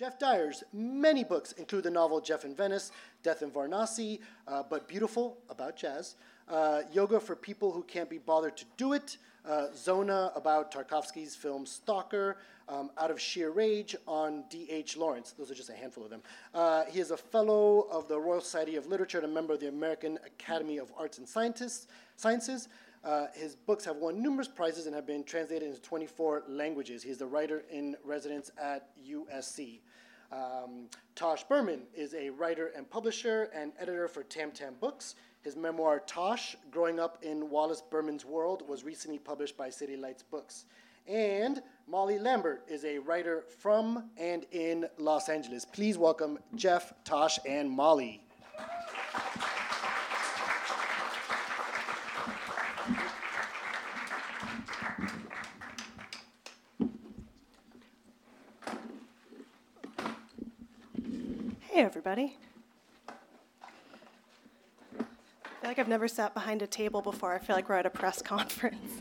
Geoff Dyer's many books include the novel Jeff in Venice, Death in Varanasi, uh, But Beautiful, about jazz, uh, Yoga for People Who Can't Be Bothered to Do It, uh, Zona, about Tarkovsky's film Stalker, um, Out of Sheer Rage on D.H. Lawrence. Those are just a handful of them. Uh, he is a fellow of the Royal Society of Literature and a member of the American Academy of Arts and Scientists, Sciences. Uh, his books have won numerous prizes and have been translated into 24 languages. He's the writer in residence at USC. Um, Tosh Berman is a writer and publisher and editor for Tam Tam Books. His memoir, Tosh, Growing Up in Wallace Berman's World, was recently published by City Lights Books. And Molly Lambert is a writer from and in Los Angeles. Please welcome Geoff, Tosh, and Molly. Hey, everybody. I feel like I've never sat behind a table before. I feel like we're at a press conference.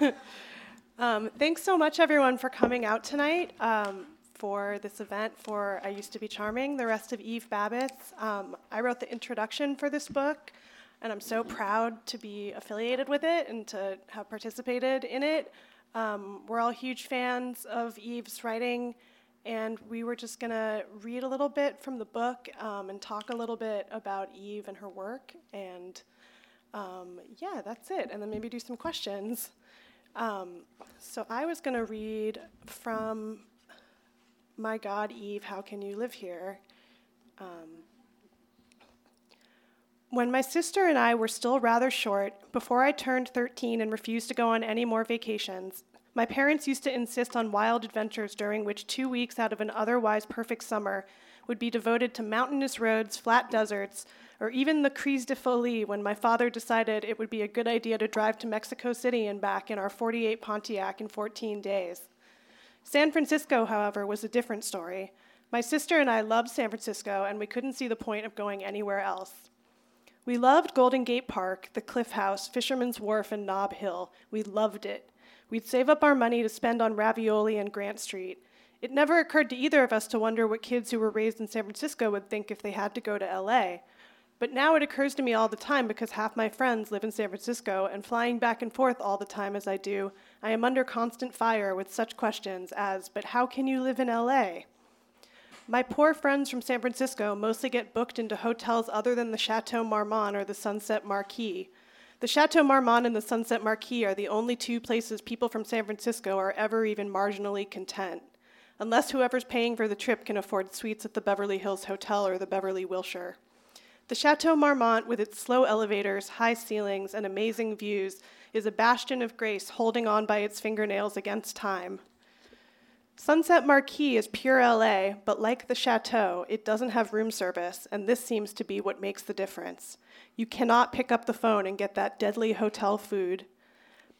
um, thanks so much, everyone, for coming out tonight um, for this event for I Used to Be Charming, the rest of Eve Babitz. Um, I wrote the introduction for this book, and I'm so proud to be affiliated with it and to have participated in it. Um, we're all huge fans of Eve's writing and we were just going to read a little bit from the book um, and talk a little bit about Eve and her work. And um, yeah, that's it. And then maybe do some questions. Um, so I was going to read from My God, Eve, How Can You Live Here? Um, when my sister and I were still rather short, before I turned 13 and refused to go on any more vacations, my parents used to insist on wild adventures during which two weeks out of an otherwise perfect summer would be devoted to mountainous roads, flat deserts, or even the Crise de Folie when my father decided it would be a good idea to drive to Mexico City and back in our 48 Pontiac in 14 days. San Francisco, however, was a different story. My sister and I loved San Francisco, and we couldn't see the point of going anywhere else. We loved Golden Gate Park, the Cliff House, Fisherman's Wharf, and Nob Hill. We loved it. We'd save up our money to spend on ravioli and Grant Street. It never occurred to either of us to wonder what kids who were raised in San Francisco would think if they had to go to LA. But now it occurs to me all the time because half my friends live in San Francisco, and flying back and forth all the time as I do, I am under constant fire with such questions as, But how can you live in LA? My poor friends from San Francisco mostly get booked into hotels other than the Chateau Marmont or the Sunset Marquis. The Chateau Marmont and the Sunset Marquis are the only two places people from San Francisco are ever even marginally content, unless whoever's paying for the trip can afford suites at the Beverly Hills Hotel or the Beverly Wilshire. The Chateau Marmont, with its slow elevators, high ceilings, and amazing views, is a bastion of grace holding on by its fingernails against time. Sunset Marquis is pure LA, but like the chateau, it doesn't have room service, and this seems to be what makes the difference. You cannot pick up the phone and get that deadly hotel food.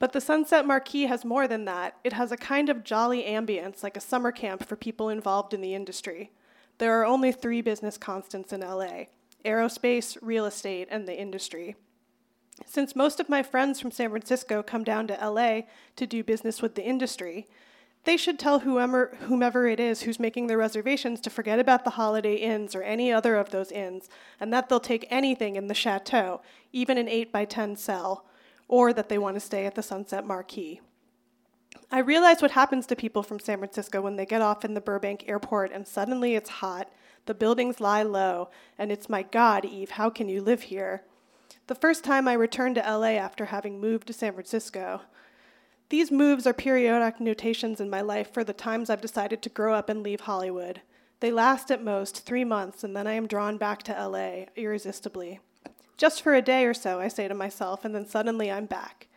But the Sunset Marquis has more than that. It has a kind of jolly ambience, like a summer camp for people involved in the industry. There are only three business constants in LA aerospace, real estate, and the industry. Since most of my friends from San Francisco come down to LA to do business with the industry, they should tell whomever, whomever it is who's making the reservations to forget about the Holiday Inns or any other of those inns, and that they'll take anything in the chateau, even an 8 by 10 cell, or that they want to stay at the Sunset Marquis. I realize what happens to people from San Francisco when they get off in the Burbank airport and suddenly it's hot, the buildings lie low, and it's my God, Eve, how can you live here? The first time I returned to LA after having moved to San Francisco, these moves are periodic notations in my life for the times I've decided to grow up and leave Hollywood. They last at most three months, and then I am drawn back to LA irresistibly. Just for a day or so, I say to myself, and then suddenly I'm back.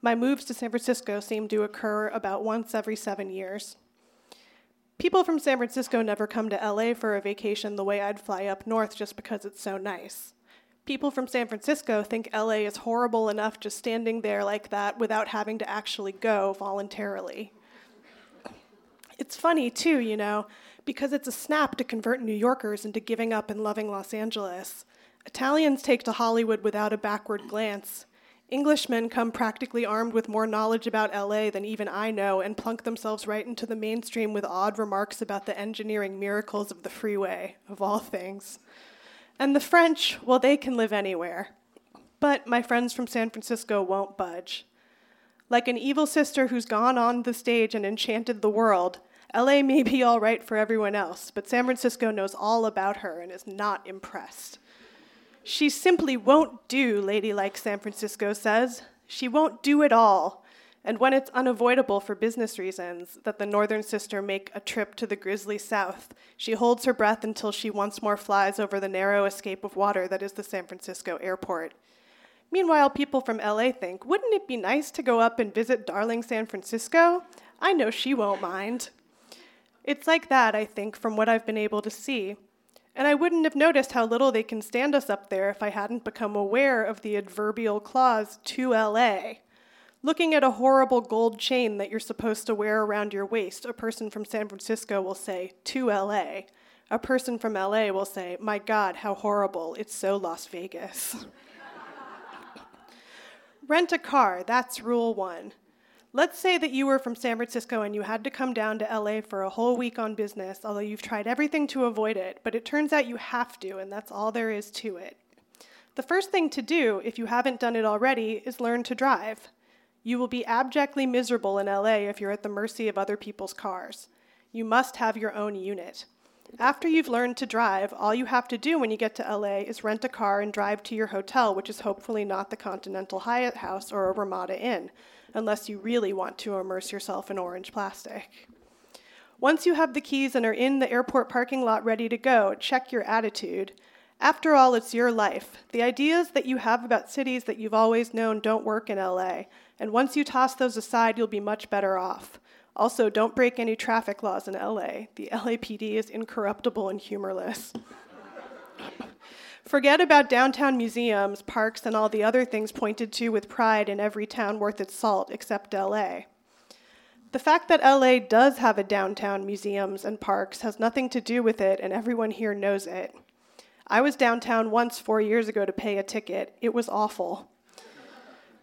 My moves to San Francisco seem to occur about once every seven years. People from San Francisco never come to LA for a vacation the way I'd fly up north just because it's so nice. People from San Francisco think LA is horrible enough just standing there like that without having to actually go voluntarily. It's funny, too, you know, because it's a snap to convert New Yorkers into giving up and loving Los Angeles. Italians take to Hollywood without a backward glance. Englishmen come practically armed with more knowledge about LA than even I know and plunk themselves right into the mainstream with odd remarks about the engineering miracles of the freeway, of all things. And the French, well, they can live anywhere. But my friends from San Francisco won't budge. Like an evil sister who's gone on the stage and enchanted the world, LA may be all right for everyone else, but San Francisco knows all about her and is not impressed. She simply won't do, Ladylike San Francisco says. She won't do it all. And when it's unavoidable for business reasons that the northern sister make a trip to the grisly south, she holds her breath until she once more flies over the narrow escape of water that is the San Francisco airport. Meanwhile, people from LA think, wouldn't it be nice to go up and visit darling San Francisco? I know she won't mind. It's like that, I think, from what I've been able to see. And I wouldn't have noticed how little they can stand us up there if I hadn't become aware of the adverbial clause to LA. Looking at a horrible gold chain that you're supposed to wear around your waist, a person from San Francisco will say, to LA. A person from LA will say, my God, how horrible, it's so Las Vegas. Rent a car, that's rule one. Let's say that you were from San Francisco and you had to come down to LA for a whole week on business, although you've tried everything to avoid it, but it turns out you have to, and that's all there is to it. The first thing to do, if you haven't done it already, is learn to drive. You will be abjectly miserable in LA if you're at the mercy of other people's cars. You must have your own unit. After you've learned to drive, all you have to do when you get to LA is rent a car and drive to your hotel, which is hopefully not the Continental Hyatt House or a Ramada Inn unless you really want to immerse yourself in orange plastic. Once you have the keys and are in the airport parking lot ready to go, check your attitude. After all, it's your life. The ideas that you have about cities that you've always known don't work in LA, and once you toss those aside, you'll be much better off. Also, don't break any traffic laws in LA. The LAPD is incorruptible and humorless. Forget about downtown museums, parks, and all the other things pointed to with pride in every town worth its salt except LA. The fact that LA does have a downtown museums and parks has nothing to do with it, and everyone here knows it. I was downtown once four years ago to pay a ticket. It was awful.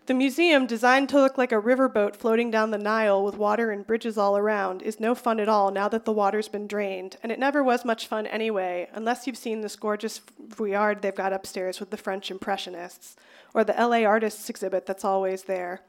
The museum, designed to look like a riverboat floating down the Nile with water and bridges all around, is no fun at all now that the water's been drained, and it never was much fun anyway, unless you've seen this gorgeous Vuillard they've got upstairs with the French Impressionists, or the LA Artists exhibit that's always there.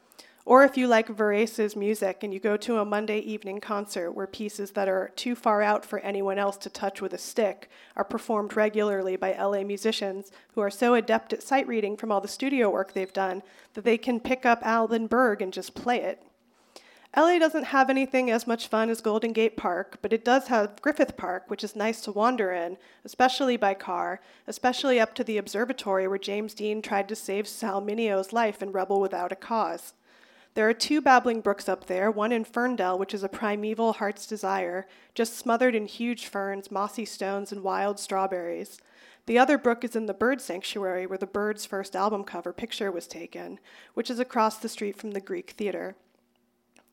Or if you like Varèse's music and you go to a Monday evening concert where pieces that are too far out for anyone else to touch with a stick are performed regularly by LA musicians who are so adept at sight reading from all the studio work they've done that they can pick up Alban Berg and just play it. LA doesn't have anything as much fun as Golden Gate Park, but it does have Griffith Park, which is nice to wander in, especially by car, especially up to the observatory where James Dean tried to save Sal Mineo's life in Rebel Without a Cause. There are two babbling brooks up there, one in Fern Dell, which is a primeval heart's desire, just smothered in huge ferns, mossy stones, and wild strawberries. The other brook is in the bird sanctuary where the Byrds' first album cover picture was taken, which is across the street from the Greek Theater.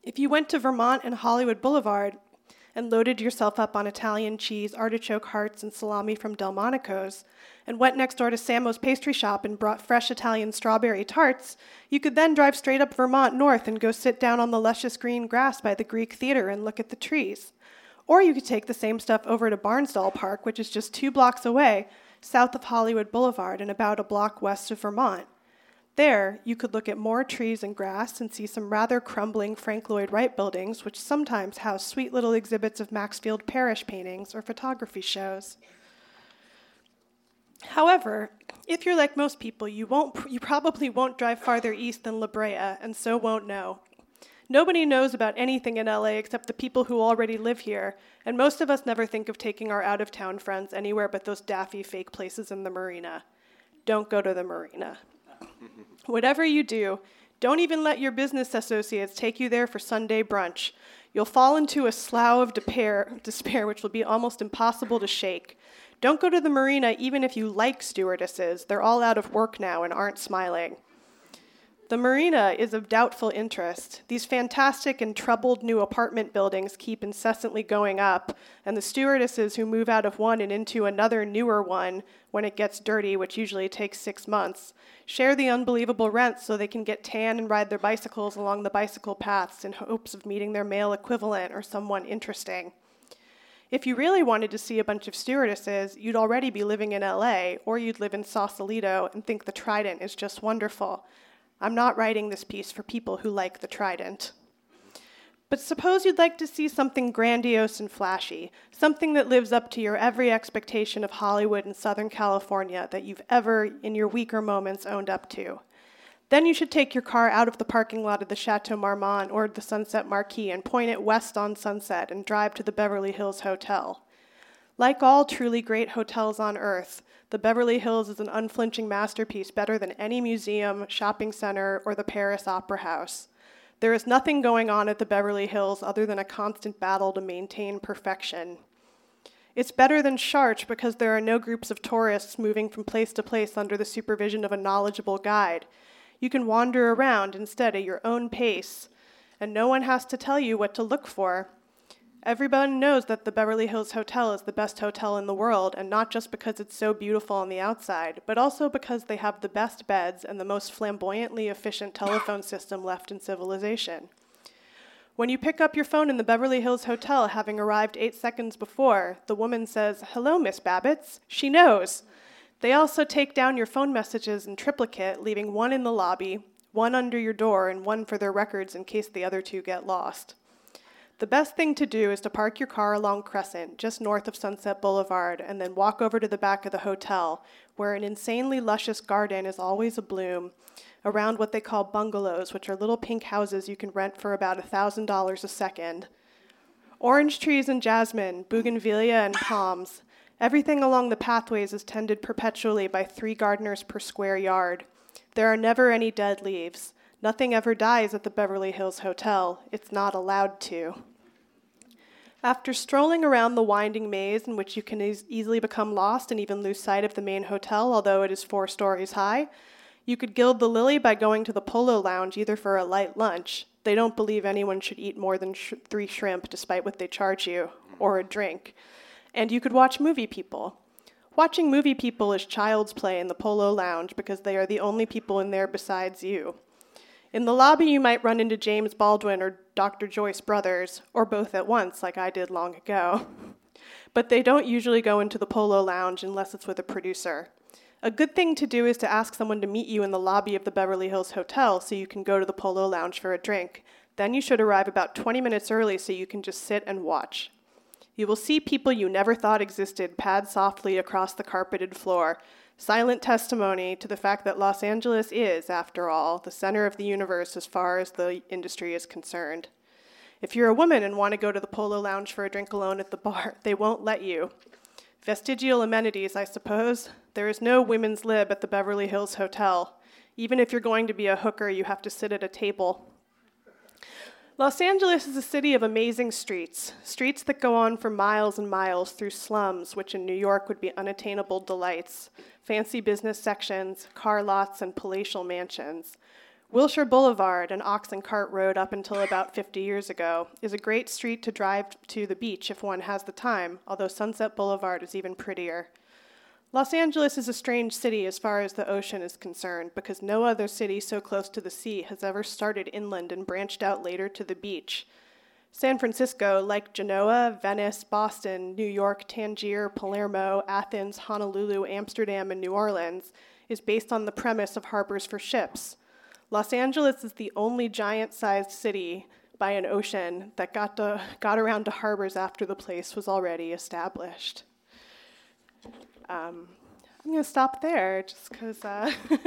If you went to Vermont and Hollywood Boulevard, and loaded yourself up on Italian cheese, artichoke hearts, and salami from Delmonico's, and went next door to Samo's pastry shop and brought fresh Italian strawberry tarts, you could then drive straight up Vermont north and go sit down on the luscious green grass by the Greek Theater and look at the trees. Or you could take the same stuff over to Barnsdall Park, which is just two blocks away, south of Hollywood Boulevard and about a block west of Vermont. There, you could look at more trees and grass and see some rather crumbling Frank Lloyd Wright buildings, which sometimes house sweet little exhibits of Maxfield Parrish paintings or photography shows. However, if you're like most people, you, won't, you probably won't drive farther east than La Brea and so won't know. Nobody knows about anything in LA except the people who already live here, and most of us never think of taking our out of town friends anywhere but those daffy fake places in the marina. Don't go to the marina. Whatever you do, don't even let your business associates take you there for Sunday brunch. You'll fall into a slough of despair, despair, which will be almost impossible to shake. Don't go to the marina even if you like stewardesses. They're all out of work now and aren't smiling. The marina is of doubtful interest. These fantastic and troubled new apartment buildings keep incessantly going up, and the stewardesses who move out of one and into another newer one when it gets dirty, which usually takes six months, share the unbelievable rent so they can get tan and ride their bicycles along the bicycle paths in hopes of meeting their male equivalent or someone interesting. If you really wanted to see a bunch of stewardesses, you'd already be living in LA, or you'd live in Sausalito and think the Trident is just wonderful. I'm not writing this piece for people who like the Trident. But suppose you'd like to see something grandiose and flashy, something that lives up to your every expectation of Hollywood and Southern California that you've ever, in your weaker moments, owned up to. Then you should take your car out of the parking lot of the Chateau Marmont or the Sunset Marquis and point it west on Sunset and drive to the Beverly Hills Hotel. Like all truly great hotels on earth, the Beverly Hills is an unflinching masterpiece, better than any museum, shopping center, or the Paris Opera House. There is nothing going on at the Beverly Hills other than a constant battle to maintain perfection. It's better than Chartres because there are no groups of tourists moving from place to place under the supervision of a knowledgeable guide. You can wander around instead at your own pace, and no one has to tell you what to look for. Everyone knows that the Beverly Hills Hotel is the best hotel in the world, and not just because it's so beautiful on the outside, but also because they have the best beds and the most flamboyantly efficient telephone system left in civilization. When you pick up your phone in the Beverly Hills Hotel, having arrived eight seconds before, the woman says, Hello, Miss Babitz. She knows. They also take down your phone messages in triplicate, leaving one in the lobby, one under your door, and one for their records in case the other two get lost. The best thing to do is to park your car along Crescent, just north of Sunset Boulevard, and then walk over to the back of the hotel, where an insanely luscious garden is always abloom, around what they call bungalows, which are little pink houses you can rent for about $1,000 a second. Orange trees and jasmine, bougainvillea and palms. Everything along the pathways is tended perpetually by three gardeners per square yard. There are never any dead leaves. Nothing ever dies at the Beverly Hills Hotel. It's not allowed to. After strolling around the winding maze in which you can e- easily become lost and even lose sight of the main hotel, although it is four stories high, you could gild the lily by going to the Polo Lounge either for a light lunch. They don't believe anyone should eat more than sh- three shrimp, despite what they charge you, or a drink. And you could watch movie people. Watching movie people is child's play in the Polo Lounge because they are the only people in there besides you. In the lobby, you might run into James Baldwin or Dr. Joyce Brothers, or both at once, like I did long ago. But they don't usually go into the Polo Lounge unless it's with a producer. A good thing to do is to ask someone to meet you in the lobby of the Beverly Hills Hotel so you can go to the Polo Lounge for a drink. Then you should arrive about 20 minutes early so you can just sit and watch. You will see people you never thought existed pad softly across the carpeted floor, silent testimony to the fact that Los Angeles is, after all, the center of the universe as far as the industry is concerned. If you're a woman and want to go to the Polo Lounge for a drink alone at the bar, they won't let you. Vestigial amenities, I suppose. There is no women's lib at the Beverly Hills Hotel. Even if you're going to be a hooker, you have to sit at a table. Los Angeles is a city of amazing streets, streets that go on for miles and miles through slums, which in New York would be unattainable delights, fancy business sections, car lots, and palatial mansions. Wilshire Boulevard, an ox and cart road up until about 50 years ago, is a great street to drive to the beach if one has the time, although Sunset Boulevard is even prettier. Los Angeles is a strange city as far as the ocean is concerned because no other city so close to the sea has ever started inland and branched out later to the beach. San Francisco, like Genoa, Venice, Boston, New York, Tangier, Palermo, Athens, Honolulu, Amsterdam, and New Orleans, is based on the premise of harbors for ships. Los Angeles is the only giant sized city by an ocean that got, to, got around to harbors after the place was already established. Um, I'm going to stop there just because. Uh,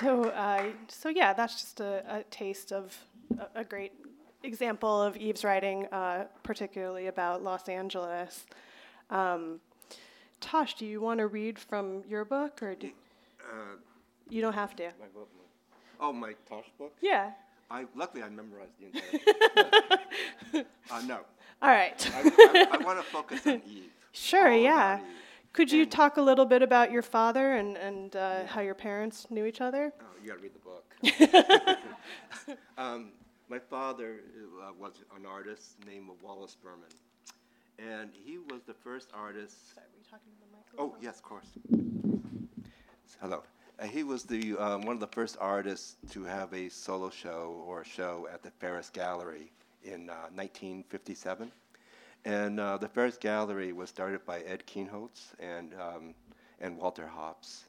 so, uh, so yeah, that's just a, a taste of a, a, great example of Eve's writing, uh, particularly about Los Angeles. Um, Tosh, do you want to read from your book, or do Uh, you don't have to? my book. Oh, my Tosh book? Yeah. I luckily I memorized the entire. thing. uh, no, All right. I, I, I want to focus on Eve. Sure, all yeah. Eve. Could you And- talk a little bit about your father and, and uh, how your parents knew each other? Oh, you got to read the book. um, my father uh, was an artist named Wallace Berman, and he was the first artist. Sorry, were you talking to the microphone? Oh yes, of course. Hello. He was the um, one of the first artists to have a solo show or a show at the Ferus Gallery in uh, 1957. And uh, the Ferus Gallery was started by Ed Kienholz and um, and Walter Hopps.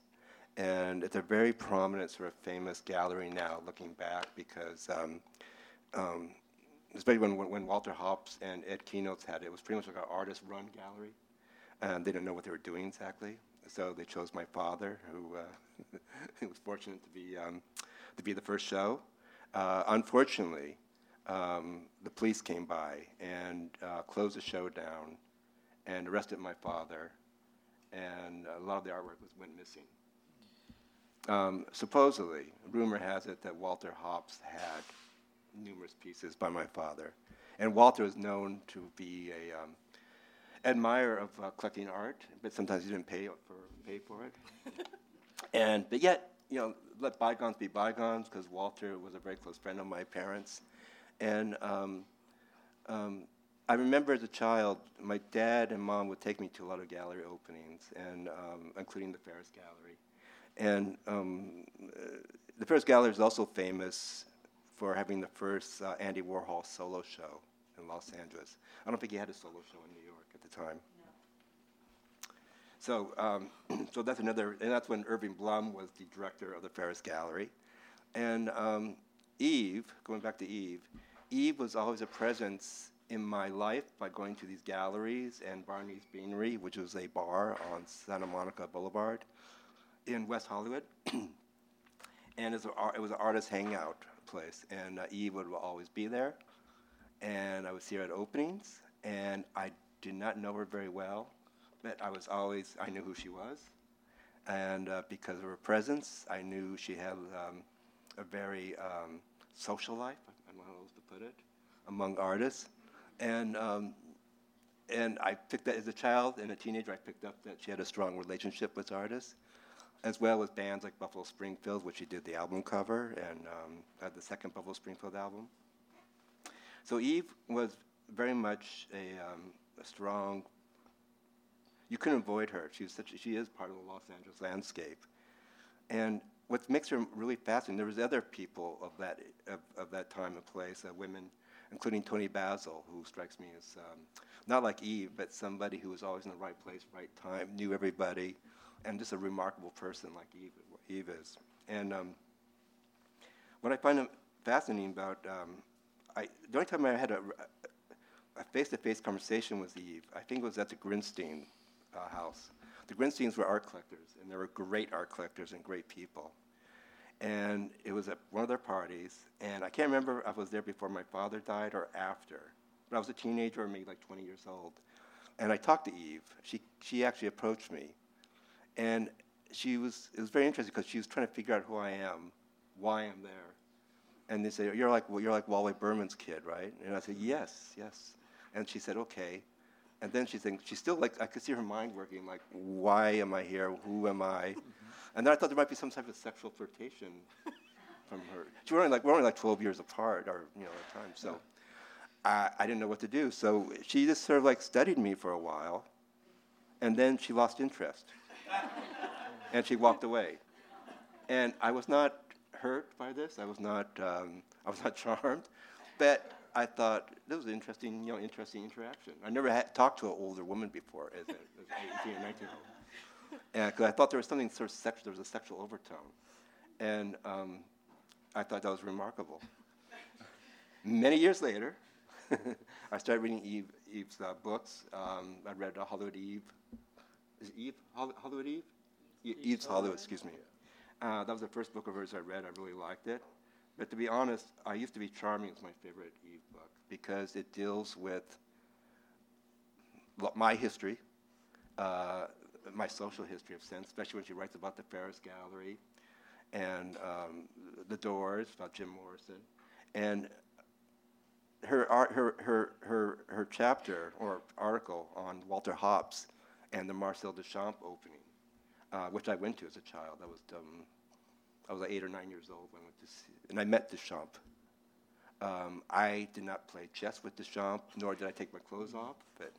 And it's a very prominent, sort of famous gallery now, looking back, because um, um, especially when, when, Walter Hopps and Ed Kienholz had it, it was pretty much like an artist-run gallery and they didn't know what they were doing exactly. So they chose my father, who, uh, who was fortunate to be um, to be the first show. Uh, unfortunately, um, the police came by and uh, closed the show down, and arrested my father, and a lot of the artwork was went missing. Um, supposedly, rumor has it that Walter Hopps had numerous pieces by my father, and Walter is known to be a um, admirer of uh, collecting art, but sometimes he didn't pay for pay for it. and but yet, you know, let bygones be bygones, because Walter was a very close friend of my parents, and um, um, I remember as a child, my dad and mom would take me to a lot of gallery openings, and um, including the Ferus Gallery. And uh, the Ferus Gallery is also famous for having the first uh, Andy Warhol solo show in Los Angeles. I don't think he had a solo show in New York at the time. So, um, so that's another, and that's when Irving Blum was the director of the Ferus Gallery. And um, Eve, going back to Eve, Eve was always a presence in my life by going to these galleries and Barney's Beanery, which was a bar on Santa Monica Boulevard in West Hollywood. and it's a, ar- it was an artist hangout place, and uh, Eve would always be there. And I would see her at openings, and I did not know her very well, but I was always, I knew who she was. And uh, because of her presence, I knew she had um, a very um, social life, I don't know how else to put it, among artists. And, um, and I picked that as a child and a teenager, I picked up that she had a strong relationship with artists as well as bands like Buffalo Springfield, which she did the album cover, and um, had the second Buffalo Springfield album. So Eve was very much a, um, a strong. You couldn't avoid her. She was such. She is part of the Los Angeles landscape, and what makes her really fascinating. There was other people of that of, of that time and place, uh, women, including Toni Basil, who strikes me as um, not like Eve, but somebody who was always in the right place, right time, knew everybody, and just a remarkable person like Eve, Eve is. And um, what I find fascinating about, um, I, the only time I had a, a face-to-face conversation with Eve, I think it was at the Grinstein uh, house. The Grinsteins were art collectors, and they were great art collectors and great people. And it was at one of their parties, and I can't remember if I was there before my father died or after, but I was a teenager, maybe like 20 years old. And I talked to Eve. She, she actually approached me, and she was, it was very interesting because she was trying to figure out who I am, why I'm there. And they said, you're like, well, you're like Wally Berman's kid, right? And I said, yes, yes. And she said, okay. And then she said, she still like, I could see her mind working, like, why am I here? Who am I? And then I thought there might be some type of sexual flirtation from her. She were only like, we're only like 12 years apart, or, you know, at the time. So I, I didn't know what to do. So she just sort of like studied me for a while. And then she lost interest. and she walked away. And I was not hurt by this. I was not, um, I was not charmed. But I thought this was an interesting, you know, interesting interaction. I never had talked to an older woman before as, a, as 18 or 19 year old. And because I thought there was something sort of sexual, there was a sexual overtone. And um, I thought that was remarkable. Many years later, I started reading Eve, Eve's uh, books. Um, I read uh, Hollywood Eve. Is it Eve? Hol- Hollywood Eve? E- Eve's Hollywood, excuse me. Uh, that was the first book of hers I read. I really liked it. But to be honest, I used to be Charming was my favorite Eve book because it deals with my history, uh, my social history of sense, especially when she writes about the Ferus Gallery. and um, The Doors about Jim Morrison, and her, her, her, her, her chapter or article on Walter Hopps and the Marcel Duchamp opening, uh, which I went to as a child. That was, um, I was like eight or nine years old when I went to see, and I met Duchamp. Um, I did not play chess with Duchamp, nor did I take my clothes off, but,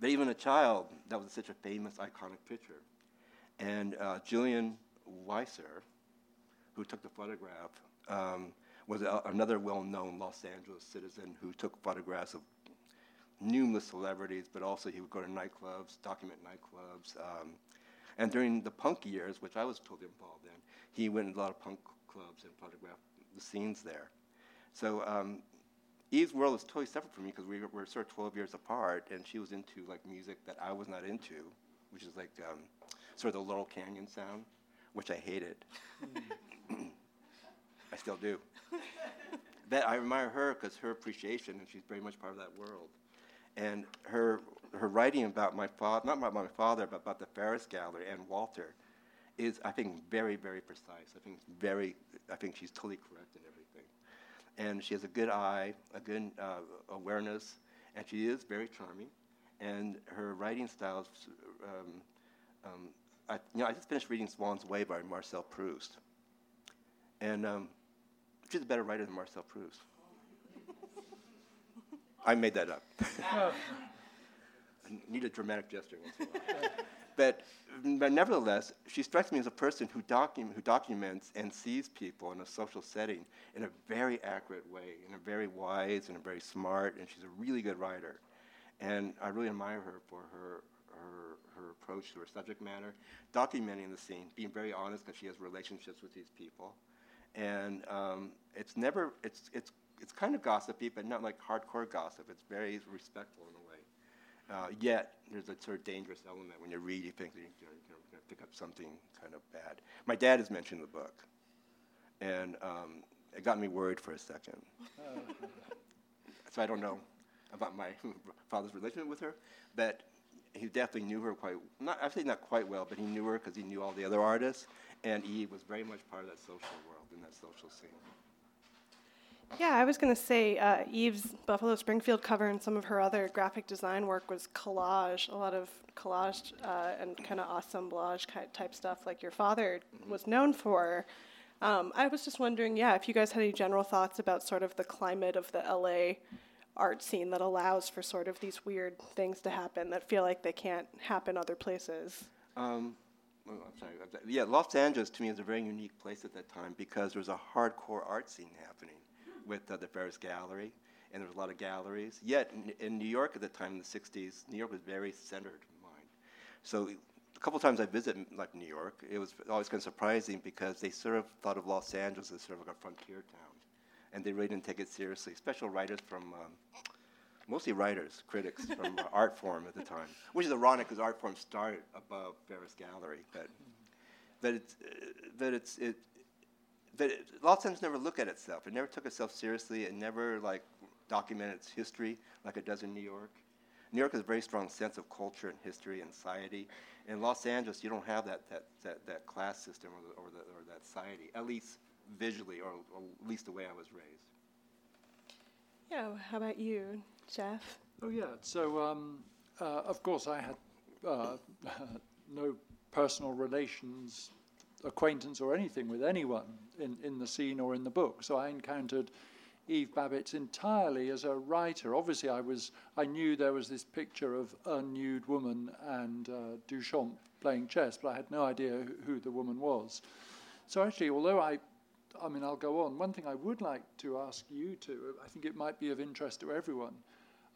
but even a child, that was such a famous, iconic picture. And uh, Julian Wasser, who took the photograph, um, was a, another well-known Los Angeles citizen who took photographs of numerous celebrities, but also he would go to nightclubs, document nightclubs. Um, and during the punk years, which I was totally involved in, he went to a lot of punk clubs and photographed the scenes there. So um, Eve's world was totally separate from me because we were sort of 12 years apart, and she was into like music that I was not into, which is like um, sort of the Laurel Canyon sound, which I hated. I still do. but I admire her because her appreciation, and she's very much part of that world. And her her writing about my father, not about my father, but about the Ferus Gallery and Walter, is I think very very precise. I think very I think she's totally correct in everything, and she has a good eye, a good uh, awareness, and she is very charming. And her writing style, um, um, I, you know, I just finished reading Swann's Way by Marcel Proust, and um, she's a better writer than Marcel Proust. I made that up. I need a dramatic gesture once in a while. but, but nevertheless, she strikes me as a person who, docu- who documents and sees people in a social setting in a very accurate way, in a very wise and a very smart, and she's a really good writer. And I really admire her for her, her, her approach to her subject matter, documenting the scene, being very honest because she has relationships with these people. And um, it's never, it's, it's it's kind of gossipy, but not like hardcore gossip. It's very respectful in a way. Uh, yet there's a sort of dangerous element when you read. You think you're, you're going to pick up something kind of bad. My dad has mentioned the book, and um, it got me worried for a second. so I don't know about my father's relationship with her, but he definitely knew her quite. Not say not quite well, but he knew her because he knew all the other artists, and Eve was very much part of that social world and that social scene. Yeah, I was going to say uh, Eve's Buffalo Springfield cover and some of her other graphic design work was collage, a lot of collage uh, and kind of assemblage type stuff like your father was known for. Um, I was just wondering, yeah, if you guys had any general thoughts about sort of the climate of the LA art scene that allows for sort of these weird things to happen that feel like they can't happen other places. Um, oh, I'm sorry. Yeah, Los Angeles to me is a very unique place at that time because there's a hardcore art scene happening with uh, the Ferus Gallery, and there was a lot of galleries. Yet in, in, New York at the time, in the 60s, New York was very centered in mind. So a couple times I visited like New York, it was always kind of surprising because they sort of thought of Los Angeles as sort of like a frontier town, and they really didn't take it seriously. Special writers from um, mostly writers, critics from uh, Artforum at the time, which is ironic because Artforum started above Ferus Gallery, but but it's uh, that it's it, but it, Los Angeles never looked at itself. It never took itself seriously. It never like documented its history like it does in New York. New York has a very strong sense of culture and history and society. In Los Angeles, you don't have that, that, that, that class system or, the, or, the, or that society, at least visually, or, or at least the way I was raised. Yeah, how about you, Geoff? Oh, yeah. So, um, uh, of course, I had uh, no personal relations acquaintance or anything with anyone in, in the scene or in the book. So I encountered Eve Babitz entirely as a writer. Obviously, I was I knew there was this picture of a nude woman and uh, Duchamp playing chess, but I had no idea who, who the woman was. So actually, although I I mean, I'll go on. One thing I would like to ask you to, I think it might be of interest to everyone.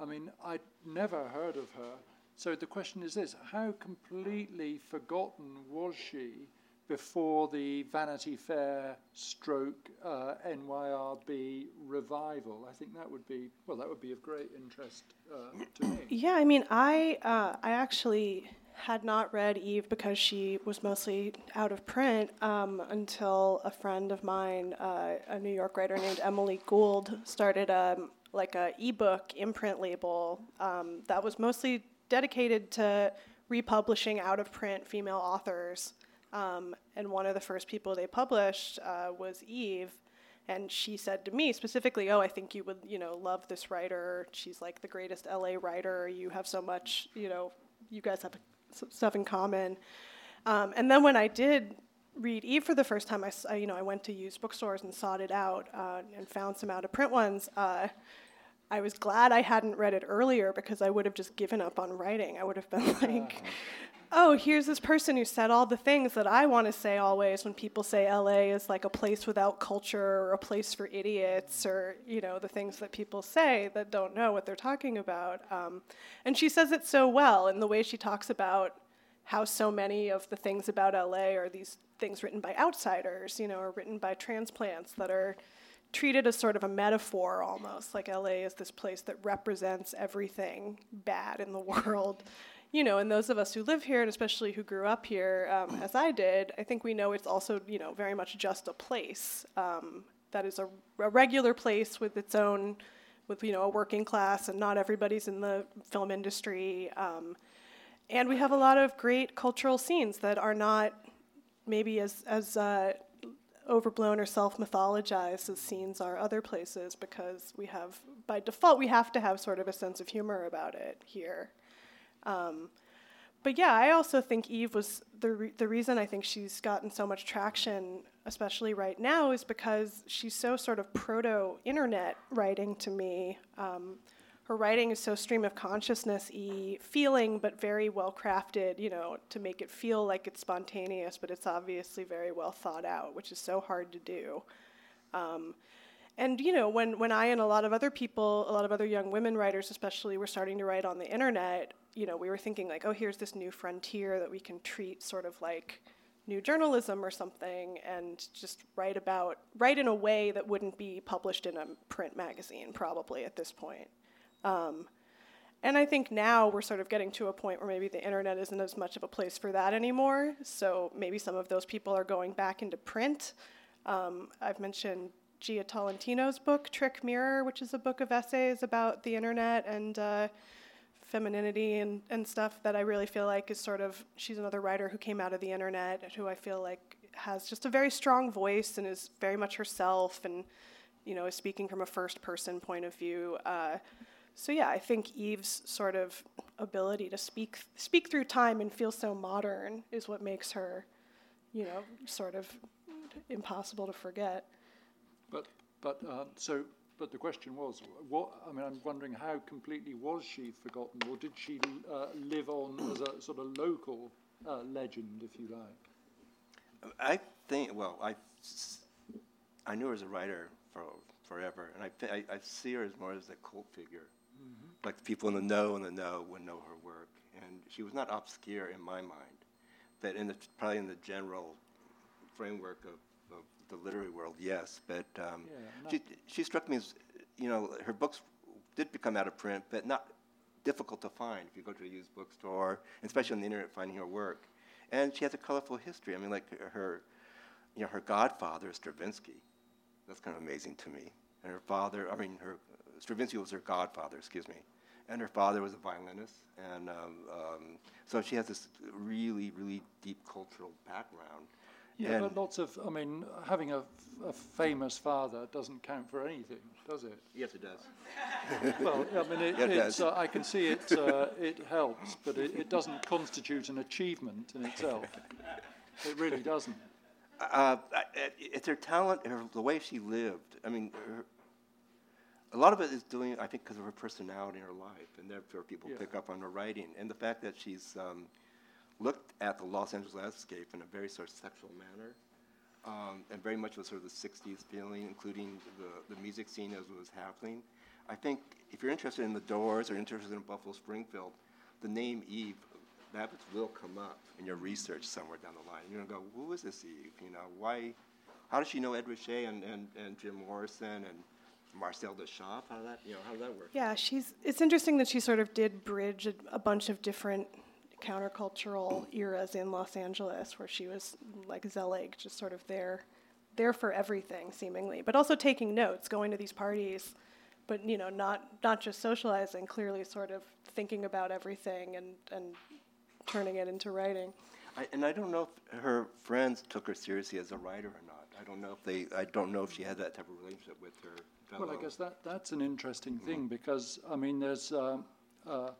I mean, I'd never heard of her. So the question is this how completely forgotten was she before the Vanity Fair stroke uh, NYRB revival. I think that would be well, that would be of great interest uh, to me. Yeah, I mean, I uh, I actually had not read Eve because she was mostly out of print um, until a friend of mine, uh, a New York writer named Emily Gould, started a um, like a ebook imprint label um, that was mostly dedicated to republishing out of print female authors Um, and one of the first people they published uh, was Eve, and she said to me specifically, "Oh, I think you would, you know, love this writer. She's like the greatest LA writer. You have so much, you know, you guys have stuff in common." Um, and then when I did read Eve for the first time, I, you know, I went to used bookstores and sought it out uh, and found some out of print ones. Uh, I was glad I hadn't read it earlier because I would have just given up on writing. I would have been like, oh, here's this person who said all the things that I want to say always when people say LA is like a place without culture or a place for idiots or, you know, the things that people say that don't know what they're talking about. Um, and she says it so well in the way she talks about how so many of the things about LA are these things written by outsiders, you know, or written by transplants that are treated as sort of a metaphor almost. Like LA is this place that represents everything bad in the world. You know, and those of us who live here, and especially who grew up here, um, as I did, I think we know it's also, you know, very much just a place um, that is a, a regular place with its own, with you know, a working class, and not everybody's in the film industry. Um, and we have a lot of great cultural scenes that are not maybe as as uh, overblown or self mythologized as scenes are other places because we have by default we have to have sort of a sense of humor about it here. Um, but yeah, I also think Eve was the re- the reason I think she's gotten so much traction, especially right now, is because she's so sort of proto internet writing to me. Um, her writing is so stream of consciousness y feeling, but very well crafted, you know, to make it feel like it's spontaneous, but it's obviously very well thought out, which is so hard to do. Um, and you know, when, when I and a lot of other people, a lot of other young women writers especially, were starting to write on the internet, you know, we were thinking like, oh, here's this new frontier that we can treat sort of like new journalism or something and just write about write in a way that wouldn't be published in a print magazine probably at this point. Um, and I think now we're sort of getting to a point where maybe the internet isn't as much of a place for that anymore. So maybe some of those people are going back into print. Um, I've mentioned Jia Tolentino's book, Trick Mirror, which is a book of essays about the internet and uh, femininity and, and stuff that I really feel like is sort of, she's another writer who came out of the internet who I feel like has just a very strong voice and is very much herself and, you know, is speaking from a first person point of view. Uh, so yeah, I think Eve's sort of ability to speak speak through time and feel so modern is what makes her, you know, sort of impossible to forget. But but uh, so but the question was, what? I mean, I'm wondering how completely was she forgotten, or did she uh, live on as a sort of local uh, legend, if you like? I think. Well, I I knew her as a writer for forever, and I I, I see her as more as a cult figure like the people in the know and the know would know her work. And she was not obscure in my mind, but in the, probably in the general framework of the literary world, yes. But um, yeah, she, she struck me as, you know, her books did become out of print, but not difficult to find if you go to a used bookstore, especially on the internet, finding her work. And she has a colorful history. I mean, like her, you know, her godfather is Stravinsky. That's kind of amazing to me. And her father, I mean, her Stravinsky was her godfather, excuse me and her father was a violinist, and um, um, so she has this really, really deep cultural background. Yeah, and but lots of, I mean, having a, a, famous father doesn't count for anything, does it? Yes, it does. well, I mean, it, yeah, it uh, I can see it, uh, it helps, but it, it, doesn't constitute an achievement in itself. It really doesn't. Uh, it's her talent, her, the way she lived. I mean, her, a lot of it is doing, I think, because of her personality in her life, and therefore people yeah. pick up on her writing, and the fact that she's um, looked at the Los Angeles landscape in a very sort of sexual manner, um, and very much with sort of the '60s feeling, including the, the music scene as it was happening. I think if you're interested in the Doors or interested in Buffalo Springfield, the name Eve Babitz will come up in your research somewhere down the line. You're gonna go, who is this Eve? You know, why? How does she know Ed Ruscha and, and, and Jim Morrison and Marcel Duchamp? How did that, you know, how did that work? Yeah, she's. It's interesting that she sort of did bridge a, a bunch of different countercultural eras in Los Angeles, where she was like Zelig, just sort of there, there for everything seemingly, but also taking notes, going to these parties, but you know, not not just socializing, clearly sort of thinking about everything and and turning it into writing. I, and I don't know if her friends took her seriously as a writer or not. I don't know if they. I don't know if she had that type of relationship with her. Fellow. Well, I guess that that's an interesting thing because I mean, there's, um, uh,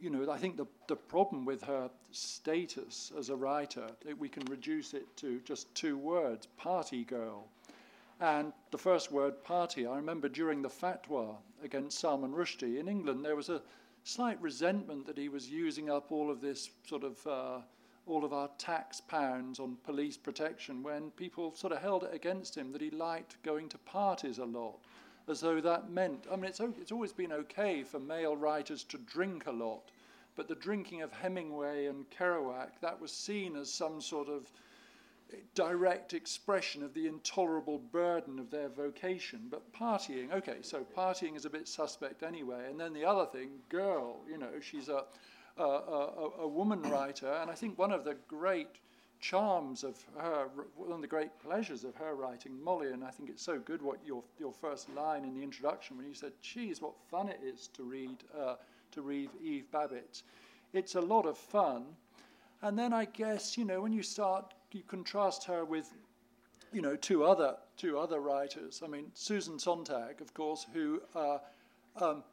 you know, I think the the problem with her status as a writer, that we can reduce it to just two words: party girl. And the first word, party, I remember during the fatwa against Salman Rushdie in England, there was a slight resentment that he was using up all of this sort of uh, all of our tax pounds on police protection when people sort of held it against him that he liked going to parties a lot, as though that meant. I mean, it's, it's always been okay for male writers to drink a lot, but the drinking of Hemingway and Kerouac, that was seen as some sort of direct expression of the intolerable burden of their vocation. But partying, okay, so partying is a bit suspect anyway. And then the other thing, girl, you know, she's a a, a, a woman writer, and I think one of the great charms of her, one of the great pleasures of her writing, Molly, and I think it's so good what your, your first line in the introduction when you said, geez, what fun it is to read, uh, to read Eve Babitz. It's a lot of fun. And then I guess, you know, when you start, you contrast her with, you know, two other, two other writers. I mean, Susan Sontag, of course, who, uh, um,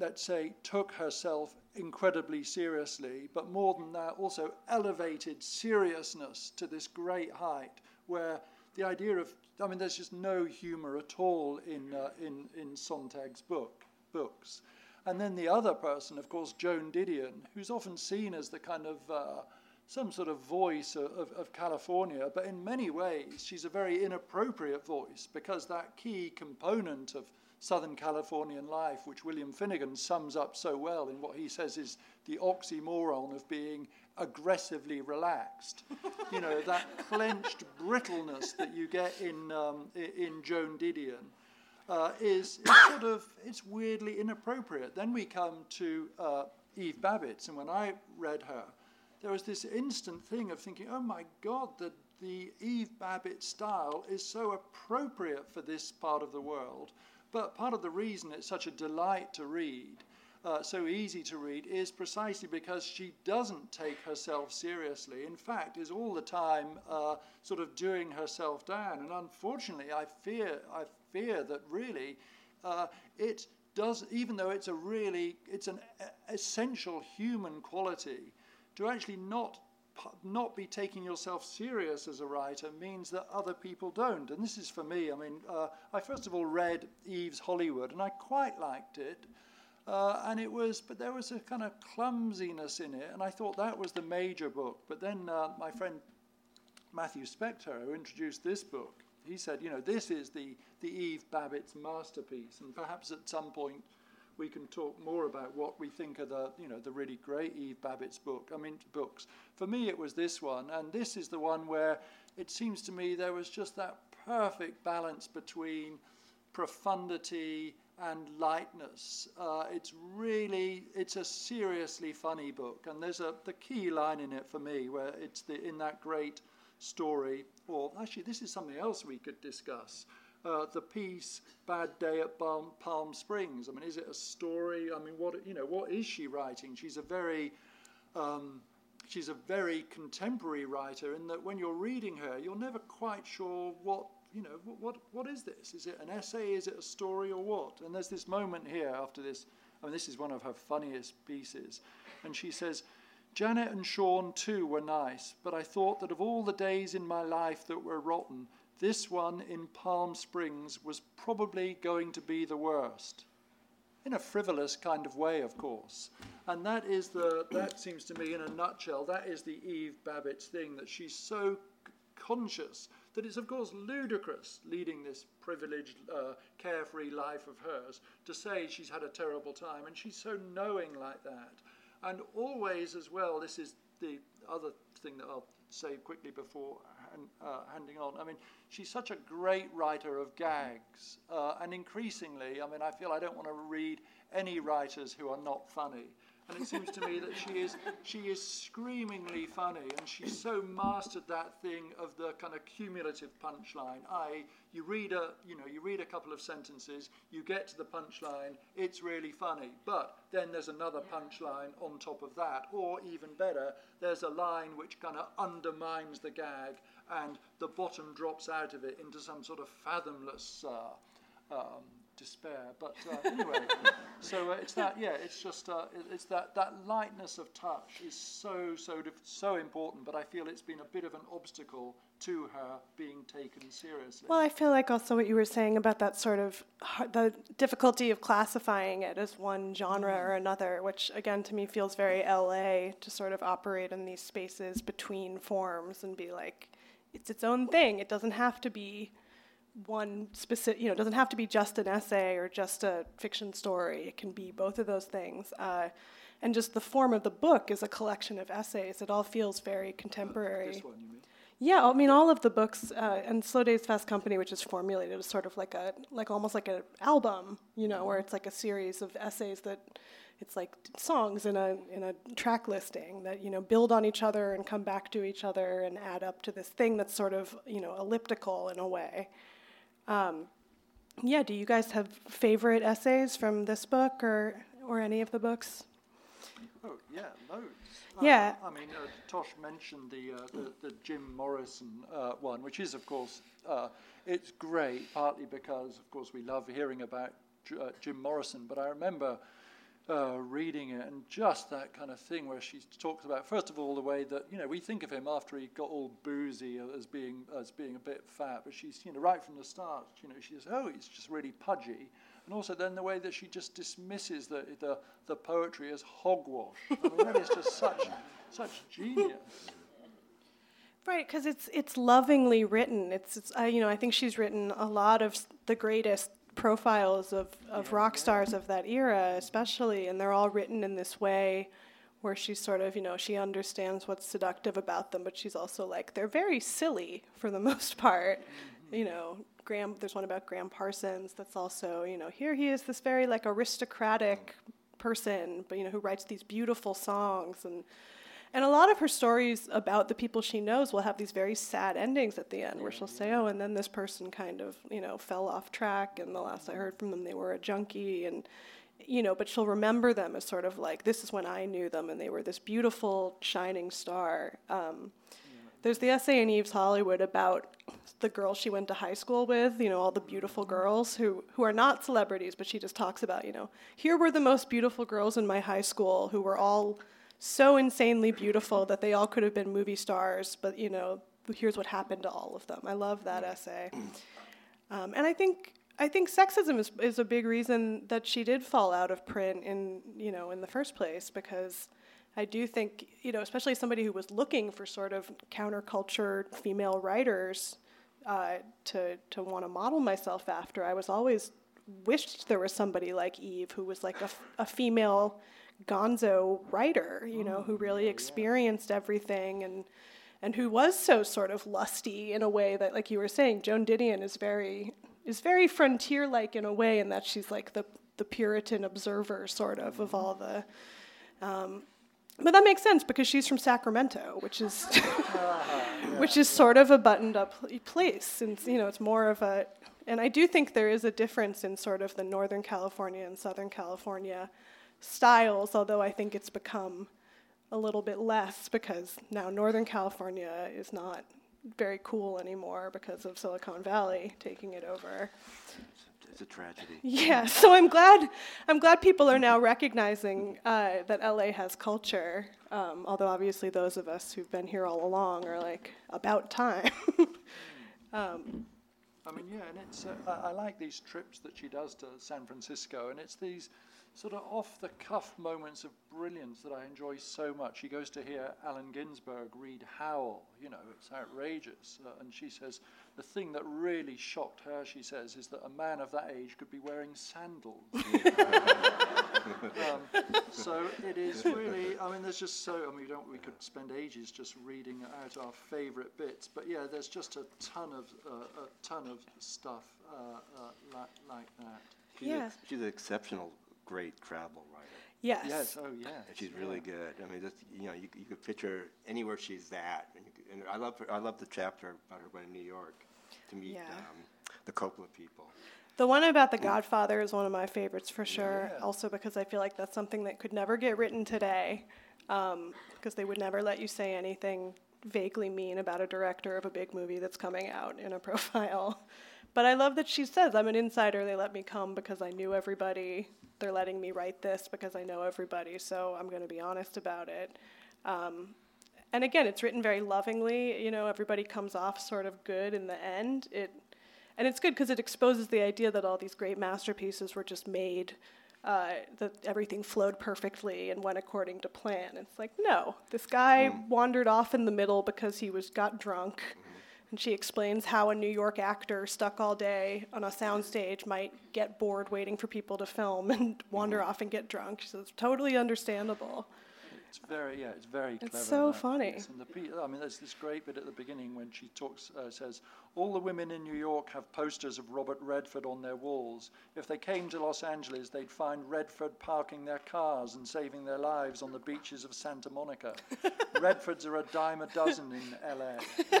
let's say, took herself incredibly seriously, but more than that, also elevated seriousness to this great height where the idea of, I mean, there's just no humor at all in, uh, in, in Sontag's book, books. And then the other person, of course, Joan Didion, who's often seen as the kind of uh, some sort of voice of, of, of, California, but in many ways she's a very inappropriate voice because that key component of Southern Californian life, which William Finnegan sums up so well in what he says is the oxymoron of being aggressively relaxed. you know, that clenched brittleness that you get in, um, in Joan Didion. Uh, is, is, sort of it's weirdly inappropriate. Then we come to uh, Eve Babitz, and when I read her, there was this instant thing of thinking, oh my God, the, the Eve Babitz style is so appropriate for this part of the world. But part of the reason it's such a delight to read, uh, so easy to read, is precisely because she doesn't take herself seriously. In fact, is all the time uh, sort of doing herself down. And unfortunately, I fear, I fear that really uh, it does, even though it's a really, it's an essential human quality, to actually not not be taking yourself serious as a writer means that other people don't. And this is for me. I mean, uh, I first of all read Eve's Hollywood, and I quite liked it. Uh, and it was, but there was a kind of clumsiness in it, and I thought that was the major book. But then uh, my friend Matthew Specktor, who introduced this book, he said, you know, this is the, the Eve Babitz masterpiece, and perhaps at some point we can talk more about what we think of the, you know, the really great Eve Babitz book. I mean, books. For me, it was this one, and this is the one where it seems to me there was just that perfect balance between profundity and lightness. Uh, it's really, it's a seriously funny book, and there's a the key line in it for me where it's the in that great story. Or actually, this is something else we could discuss uh, the piece "Bad Day at Palm, Palm, Springs." I mean, is it a story? I mean, what you know, what is she writing? She's a very um, she's a very contemporary writer in that when you're reading her, you're never quite sure what you know what what, what is this? Is it an essay? Is it a story or what? And there's this moment here after this. I mean, this is one of her funniest pieces, and she says. Janet and Sean too were nice, but I thought that of all the days in my life that were rotten, this one in Palm Springs was probably going to be the worst. In a frivolous kind of way, of course. And that is the, that seems to me, in a nutshell, that is the Eve Babitz thing, that she's so conscious that it's, of course, ludicrous leading this privileged, uh, carefree life of hers to say she's had a terrible time. And she's so knowing like that. And always, as well, this is the other thing that I'll say quickly before uh, handing on. I mean, she's such a great writer of gags, uh, and increasingly, I mean, I feel I don't want to read any writers who are not funny. and it seems to me that she is she is screamingly funny, and she's so mastered that thing of the kind of cumulative punchline. I you read a you know you read a couple of sentences, you get to the punchline, it's really funny, but then there's another punchline on top of that, or even better, there's a line which kind of undermines the gag, and the bottom drops out of it into some sort of fathomless. Uh, um, despair. But uh, anyway, so uh, it's that. Yeah, it's just uh, it, it's that that lightness of touch is so so dif- so important. But I feel it's been a bit of an obstacle to her being taken seriously. Well, I feel like also what you were saying about that sort of the difficulty of classifying it as one genre or another, which again to me feels very LA to sort of operate in these spaces between forms and be like, it's its own thing. It doesn't have to be one specific, you know, it doesn't have to be just an essay or just a fiction story. It can be both of those things. Uh, and just the form of the book is a collection of essays. It all feels very contemporary. one? Yeah, I mean, all of the books uh, and Slow Days Fast Company, which is formulated as sort of like a, like almost like an album, you know, where it's like a series of essays that, it's like songs in a in a track listing that you know build on each other and come back to each other and add up to this thing that's sort of you know elliptical in a way. Um, yeah, do you guys have favorite essays from this book or or any of the books? Oh yeah, loads. Yeah. I mean, uh, Tosh mentioned the, uh, the the Jim Morrison uh, one, which is of course uh, it's great, partly because of course we love hearing about uh, Jim Morrison. But I remember uh, reading it and just that kind of thing where she talks about first of all the way that you know we think of him after he got all boozy as being as being a bit fat, but she's you know right from the start you know she says oh he's just really pudgy. And also then the way that she just dismisses the, the, the poetry as hogwash. I mean, that is just such, such genius. Right, because it's it's lovingly written. It's, it's uh, you know I think she's written a lot of the greatest profiles of, of rock stars of that era, especially, and they're all written in this way where she's sort of you know she understands what's seductive about them, but she's also like they're very silly for the most part. Mm-hmm. You know, Graham. There's one about Graham Parsons that's also you know here he is this very like aristocratic person, but you know who writes these beautiful songs and. And a lot of her stories about the people she knows will have these very sad endings at the end, where she'll say, "Oh, and then this person kind of, you know, fell off track, and the last I heard from them, they were a junkie." And, you know, but she'll remember them as sort of like, "This is when I knew them, and they were this beautiful, shining star." Um, there's the essay in Eve's Hollywood about the girl she went to high school with, you know, all the beautiful girls who, who are not celebrities, but she just talks about, you know, here were the most beautiful girls in my high school who were all so insanely beautiful that they all could have been movie stars, but, you know, here's what happened to all of them. I love that essay. Um, and I think I think sexism is, is a big reason that she did fall out of print in you know in the first place because I do think you know especially somebody who was looking for sort of counterculture female writers uh, to to want to model myself after. I was always wished there was somebody like Eve who was like a, f- a female gonzo writer, you know, who really experienced everything and and who was so sort of lusty in a way that, like you were saying, Joan Didion is very is very frontier like in a way, in that she's like the the Puritan observer sort of of all the. Um, but that makes sense because she's from Sacramento, which is which is sort of a buttoned up place, and you know it's more of a. And I do think there is a difference in sort of the Northern California and Southern California styles, although I think it's become a little bit less because now Northern California is not very cool anymore because of Silicon Valley taking it over. It's a tragedy. Yeah, so I'm glad I'm glad people are now recognizing uh, that LA has culture. Um, although obviously those of us who've been here all along are like about time. um, I mean, yeah, and it's uh, I, I like these trips that she does to San Francisco, and it's these sort of off the cuff moments of brilliance that I enjoy so much. She goes to hear Allen Ginsberg read Howl, you know, it's outrageous. Uh, and she says the thing that really shocked her, she says, is that a man of that age could be wearing sandals. um, so it is really, I mean, there's just so, I mean, we, don't, we could spend ages just reading out our favourite bits, but yeah, there's just a ton of, uh, a ton of stuff uh, uh, like, like that. She's, Yeah. a, she's an exceptional, great travel writer. Yes. Yes. Oh, yes. And she's really good. I mean, just, you know, you, you could picture anywhere she's at. And, you and I love her, I love the chapter about her going to New York to meet Yeah. um, the Coppola people. The one about The Godfather is one of my favorites for sure. Also because I feel like that's something that could never get written today, because they would never let you say anything vaguely mean about a director of a big movie that's coming out in a profile. But I love that she says, "I'm an insider. They let me come because I knew everybody. They're letting me write this because I know everybody. So I'm going to be honest about it." Um, and again, it's written very lovingly. You know, everybody comes off sort of good in the end. It, and it's good because it exposes the idea that all these great masterpieces were just made, uh, that everything flowed perfectly and went according to plan. It's like no, this guy wandered off in the middle because he was got drunk. And she explains how a New York actor stuck all day on a soundstage might get bored waiting for people to film and wander mm-hmm. off and get drunk. She says, totally understandable. It's very, yeah, it's very clever. It's so funny. piece. And the, I mean, there's this great bit at the beginning when she talks, uh, says, all the women in New York have posters of Robert Redford on their walls. If they came to Los Angeles, they'd find Redford parking their cars and saving their lives on the beaches of Santa Monica. Redfords are a dime a dozen in LA.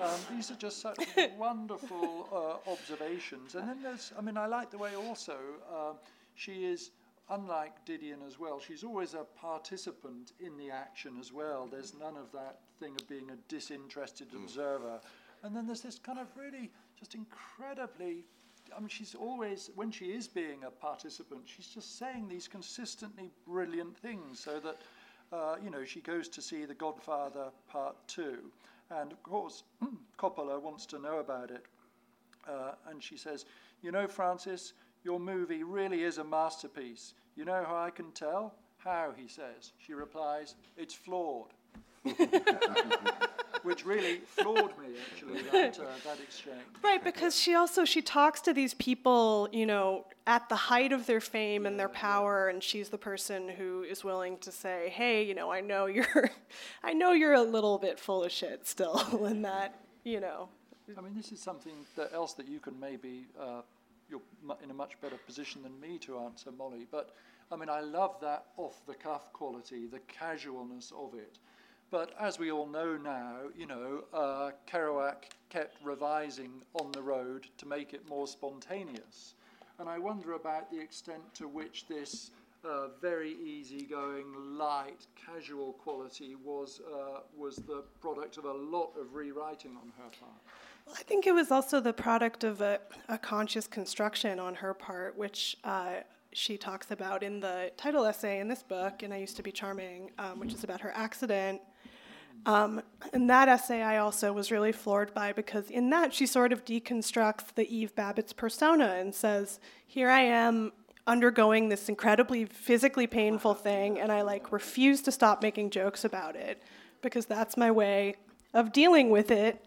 Um, these are just such wonderful uh, observations. And then there's, I mean, I like the way also uh, she is, unlike Didion as well, she's always a participant in the action as well. There's none of that thing of being a disinterested observer. And then there's this kind of really just incredibly. I mean, she's always, when she is being a participant, she's just saying these consistently brilliant things so that, uh, you know, she goes to see The Godfather Part 2. And of course, Coppola wants to know about it. Uh, and she says, You know, Francis, your movie really is a masterpiece. You know how I can tell? How, he says. She replies, It's flawed. Which really floored me, actually, that, uh, that exchange. Right, because she also she talks to these people, you know, at the height of their fame and their power, and she's the person who is willing to say, "Hey, you know, I know you're, I know you're a little bit full of shit still," and that, you know, I mean, this is something that else that you can maybe uh, you're in a much better position than me to answer, Molly. But I mean, I love that off-the-cuff quality, the casualness of it. But as we all know now, you know, uh, Kerouac kept revising on the road to make it more spontaneous, and I wonder about the extent to which this. Uh, very easygoing, light, casual quality was uh, was the product of a lot of rewriting on her part. Well, I think it was also the product of a, a conscious construction on her part, which uh, she talks about in the title essay in this book, and I Used to Be Charming, um, which is about her accident. Um, and that essay I also was really floored by because in that she sort of deconstructs the Eve Babitz persona and says, Here I am undergoing this incredibly physically painful thing, and I like refuse to stop making jokes about it because that's my way of dealing with it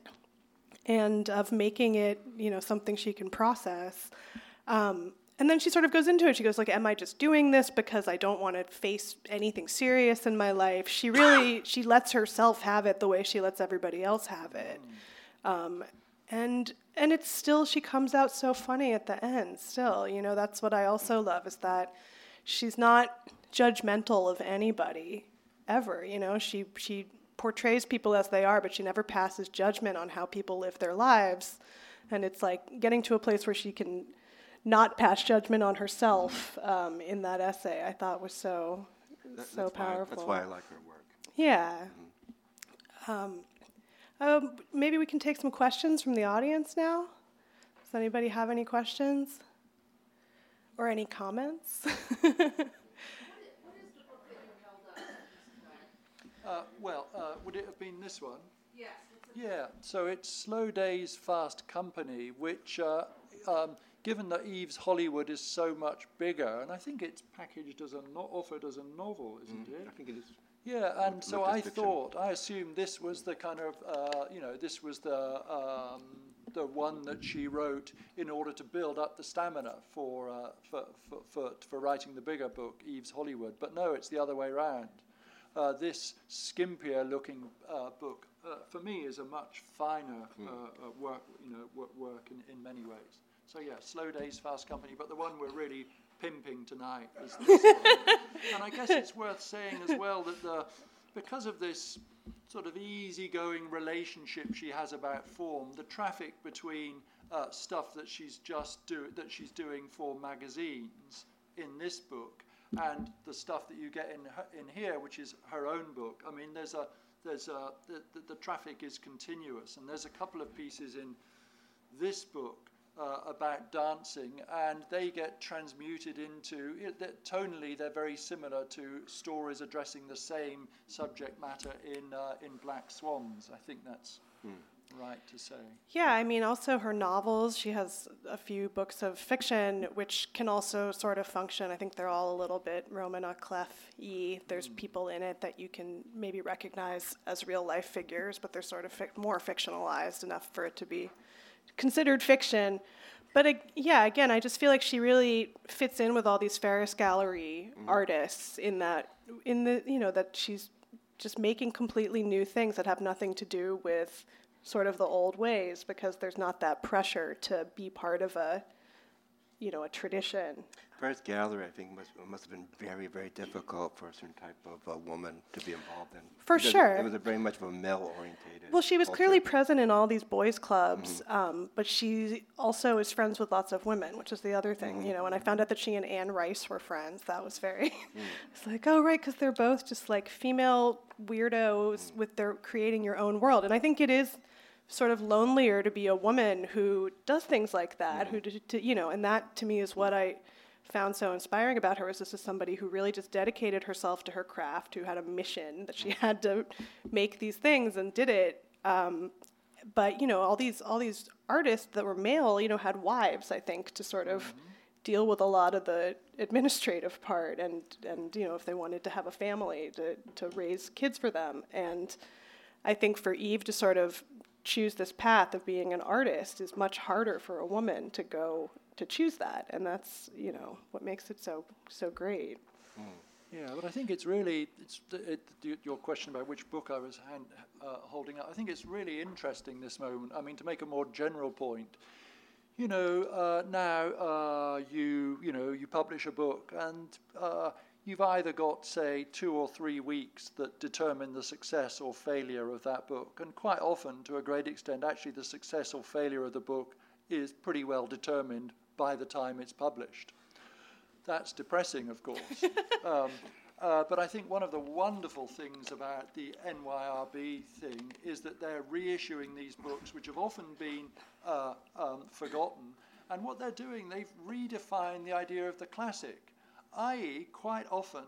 and of making it, you know, something she can process. Um, and then she sort of goes into it. She goes like, "Am I just doing this because I don't want to face anything serious in my life?" She really she lets herself have it the way she lets everybody else have it, um, and and it's still she comes out so funny at the end. Still, you know, that's what I also love is that she's not judgmental of anybody ever. You know, she she portrays people as they are, but she never passes judgment on how people live their lives. And it's like getting to a place where she can not pass judgment on herself um, in that essay. I thought was so That- so that's why- powerful. that's why I like her work. Yeah. Um, um, maybe we can take some questions from the audience now. Does anybody have any questions or any comments? Uh, well, uh, would it have been this one? Yes. Yeah, so it's Slow Days Fast Company, which, uh, um, given that Eve's Hollywood is so much bigger, and I think it's packaged as a no- offered as a novel, isn't it? I think it is. Yeah, and so I thought, I assumed this was the kind of, uh, you know, this was the um, the one that she wrote in order to build up the stamina for, uh, for, for, for, for writing the bigger book, Eve's Hollywood. But no, it's the other way around. Uh, this skimpier looking uh, book, uh, for me, is a much finer uh, uh, work, you know, work, work in, in many ways. So yeah, Slow Days, Fast Company, but the one we're really pimping tonight is this one. and I guess it's worth saying as well that the, because of this sort of easygoing relationship she has about form, the traffic between uh, stuff that she's just do that she's doing for magazines in this book and the stuff that you get in in here, which is her own book. I mean, there's a there's a the, the, the traffic is continuous, and there's a couple of pieces in this book uh, about dancing, and they get transmuted into that tonally they're very similar to stories addressing the same subject matter in uh, in Black Swans. I think that's right to say. Yeah, I mean, also her novels. She has a few books of fiction, which can also sort of function. I think they're all a little bit roman à clef-y. There's hmm. people in it that you can maybe recognize as real life figures, but they're sort of fic- more fictionalized enough for it to be considered fiction. But ag- yeah, again, I just feel like she really fits in with all these Ferus Gallery mm-hmm. artists in that, in the you know that she's just making completely new things that have nothing to do with sort of the old ways because there's not that pressure to be part of a you know a tradition Ferus Gallery, I think, must, must have been very, very difficult for a certain type of uh, woman to be involved in. For Because sure. It was a very much of a male-orientated. well she was culture. clearly present in all these boys clubs um, but she also is friends with lots of women which is the other thing you know when i found out that she and anne rice were friends that was very it's like oh right because they're both just like female weirdos with their creating your own world and i think it is sort of lonelier to be a woman who does things like that who d- to, you know and that to me is what i found so inspiring about her is this is somebody who really just dedicated herself to her craft who had a mission that she had to make these things and did it. Um, but you know all these all these artists that were male you know had wives i think to sort of deal with a lot of the administrative part and and you know if they wanted to have a family to to raise kids for them. And i think for eve to sort of choose this path of being an artist is much harder for a woman to go to choose that and that's you know what makes it so so great Yeah, but I think it's really it's it, your question about which book I was hand, uh, holding up. I think it's really interesting this moment. I mean, to make a more general point, you know, uh, now uh, you you know you publish a book and uh, you've either got say two or three weeks that determine the success or failure of that book, and quite often, to a great extent, actually the success or failure of the book is pretty well determined by the time it's published. That's depressing, of course. um, uh, but I think one of the wonderful things about the NYRB thing is that they're reissuing these books, which have often been uh, um, forgotten. And what they're doing, they've redefined the idea of the classic, i.e., quite often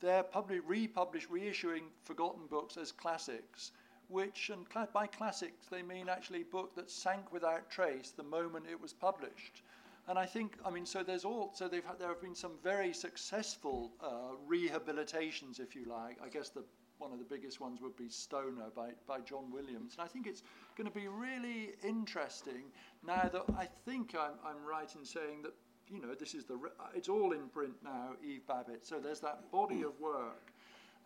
they're public, republish, reissuing forgotten books as classics, which, and cla- by classics, they mean actually book that sank without trace the moment it was published. And I think, I mean, so there's all, so they've had, there have been some very successful uh, rehabilitations, if you like. I guess the one of the biggest ones would be Stoner by, by John Williams. And I think it's going to be really interesting now that I think I'm, I'm right in saying that, you know, this is the, re- it's all in print now, Eve Babitz. So there's that body of work.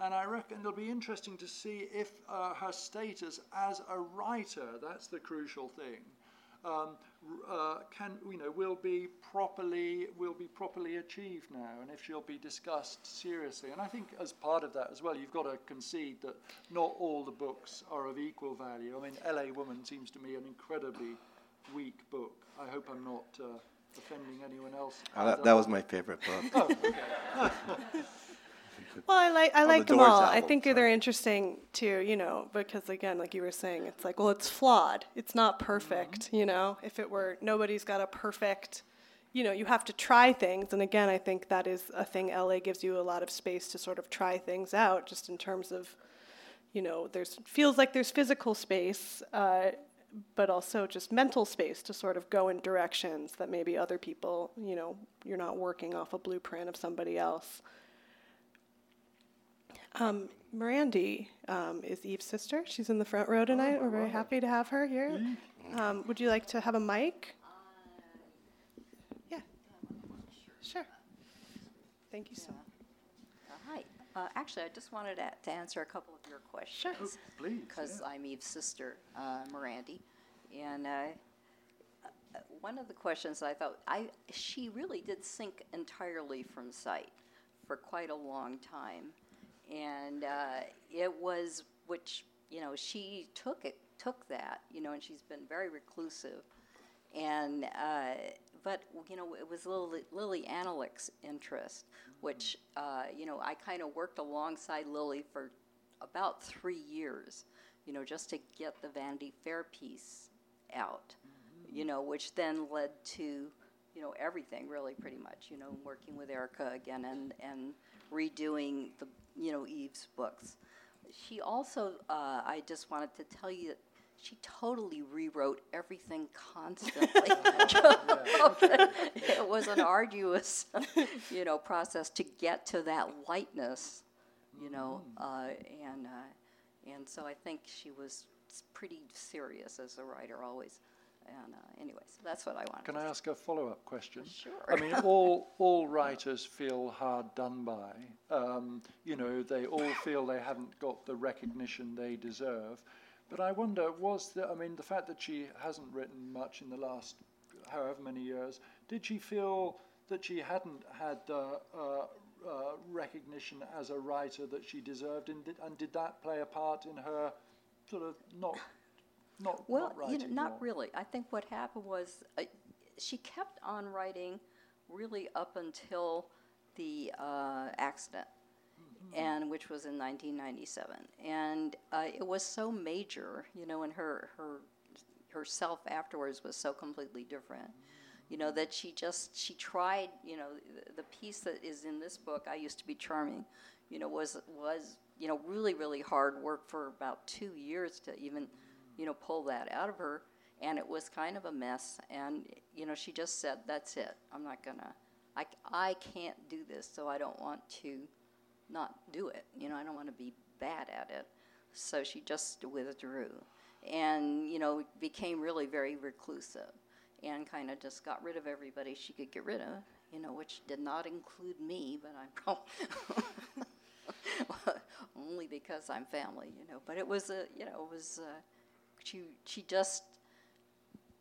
And I reckon it'll be interesting to see if uh, her status as a writer, that's the crucial thing, um, uh, can, you know will be properly will be properly achieved now, and if she'll be discussed seriously. And I think as part of that as well, you've got to concede that not all the books are of equal value. I mean, L.A. Woman seems to me an incredibly weak book. I hope I'm not uh, offending anyone else. Uh, that, that was my favorite book. Well, I like I Oh, the like them Doors all. I think sorry. they're interesting too. You know, because again, like you were saying, it's like, well, it's flawed. It's not perfect. Mm-hmm. You know, if it were, nobody's got a perfect. You know, you have to try things, and again, I think that is a thing. LA gives you a lot of space to sort of try things out, just in terms of, you know, there's feels like there's physical space, uh, but also just mental space to sort of go in directions that maybe other people, you know, you're not working off a blueprint of somebody else. Um, Mirandi um, is Eve's sister. She's in the front row tonight. We're very happy to have her here. Um, would you like to have a mic? Yeah. Sure. Thank you so much. Uh, Uh, Actually, I just wanted to to answer a couple of your questions. please, Because I'm Eve's sister, uh, Mirandi. And uh, one of the questions I thought I she really did sink entirely from sight for quite a long time, and uh, it was which you know she took it took that you know, and she's been very reclusive, and uh, but you know it was Lili, Lili Anolik's interest, which uh, you know I kind of worked alongside Lili for about three years, you know, just to get the Vanity Fair piece out you know, which then led to, you know, everything really pretty much, you know, working with Erica again and, and redoing the, you know, Eve's books. She also, uh, I just wanted to tell you she totally rewrote everything constantly. it was an arduous, you know, process to get to that lightness, you know, uh, and uh, and so I think she was pretty serious as a writer always. And uh, anyway, so that's what I wanted. Can I ask a follow-up question? Sure. I mean, all all writers feel hard done by. Um, you know, they all feel they haven't got the recognition they deserve. But I wonder, was the, I mean, the fact that she hasn't written much in the last however many years, did she feel that she hadn't had uh, uh, uh, recognition as a writer that she deserved, and did, and did that play a part in her sort of not not Well, not you know, not more? really. I think what happened was uh, she kept on writing really up until the uh, accident. And which was in 1997. And uh, it was so major, you know, and her her herself afterwards was so completely different. You know that she just she tried. You know, the, the piece that is in this book, "I Used to Be Charming," you know, was was you know really really hard work for about two years to even you know, pull that out of her. And it was kind of a mess. And, you know, she just said, that's it. I'm not to, I, I can't do this, so I don't want to not do it. You know, I don't want to be bad at it. So she just withdrew and, you know, became really very reclusive and kind of just got rid of everybody she could get rid of, you know, which did not include me, but I'm probably. only because I'm family, you know. But it was a, you know, it was uh, she she just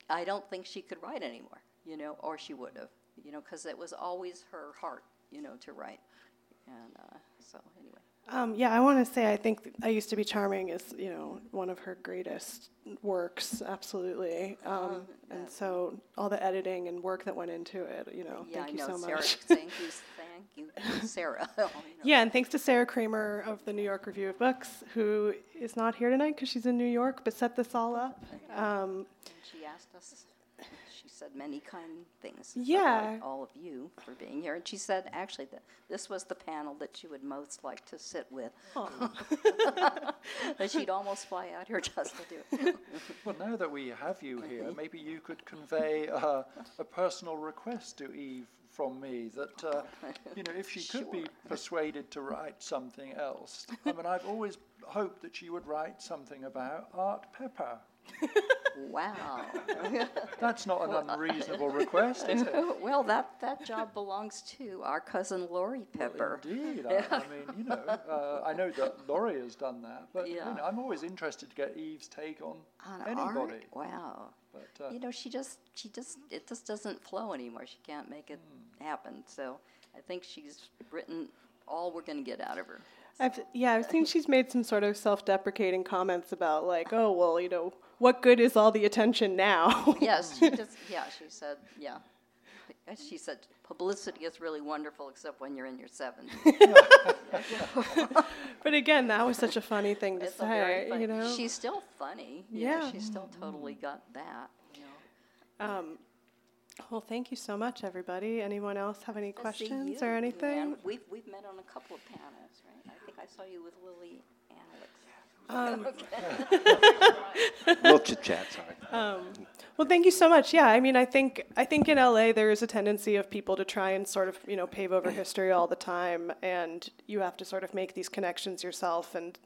I don't think she could write anymore, you know, or she would have, you know, because it was always her heart, you know, to write. And uh, so anyway, Um, yeah, I want to say I think I used to be charming is you know one of her greatest works, absolutely. Um, and so all the editing and work that went into it, you know, yeah, thank I you know so Sarah. much. Thank you, thank you, Sarah. you know. Yeah, and thanks to Sarah Kramer of the New York Review of Books, who is not here tonight because she's in New York, but set this all up. Um, And she asked us. She said many kind things. Yeah. about all of you for being here, and she said actually that this was the panel that she would most like to sit with. that she'd almost fly out here just to do it. Well, now that we have you here, maybe you could convey uh, a personal request to Eve from me that, uh, you know, if she could be persuaded to write something else. I mean, I've always hoped that she would write something about Art Pepper. Wow. That's not an unreasonable request, is it? well, that, that job belongs to our cousin Laurie Pepper. Indeed. I, I mean, you know, uh, I know that Laurie has done that, but you Yeah. know, I'm always interested to get Eve's take on, On anybody. art? Wow. But uh, You know, she just, she just, it just doesn't flow anymore. She can't make it happen. So I think she's written all we're going to get out of her. I've, yeah, I've seen she's made some sort of self-deprecating comments about like, oh well, you know, what good is all the attention now? Yes, she just, yeah, she said, yeah. She said, publicity is really wonderful, except when you're in your 70s. but again, that was such a funny thing to It's say, you know. She's still funny. you know, Yeah. she's still totally got that. You know. Um, well, thank you so much, everybody. Anyone else have any questions or anything? We've, we've met on a couple of panels, right? I think I saw you with Lily Alex. Um, we'll chit chat. Sorry. Well, thank you so much. Yeah, I mean, I think I think in LA there is a tendency of people to try and sort of you know pave over history all the time, and you have to sort of make these connections yourself. And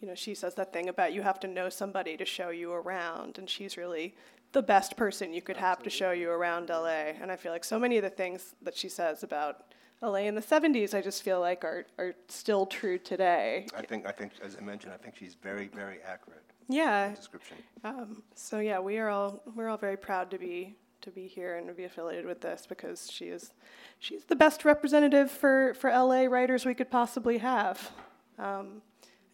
you know, she says that thing about you have to know somebody to show you around, and she's really the best person you could have to show you around LA. And I feel like so many of the things that she says about LA in the 70s, I just feel like are are still true today. I think, I think, as I mentioned, I think she's very, very accurate Yeah. description. Um, so yeah, we are all we're all very proud to be to be here and to be affiliated with this because she is she's the best representative for, for LA writers we could possibly have. Um,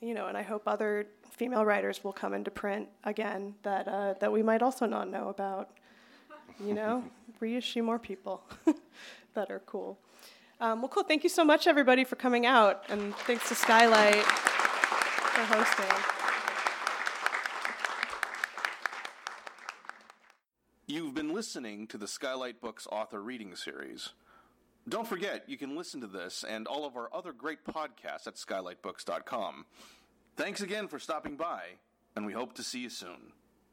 you know, and I hope other female writers will come into print again that uh, that we might also not know about. You know, reissue more people that are cool. Um, well, cool. Thank you so much, everybody, for coming out, and thanks to Skylight for hosting. You've been listening to the Skylight Books author reading series. Don't forget, you can listen to this and all of our other great podcasts at skylightbooks.com. Thanks again for stopping by, and we hope to see you soon.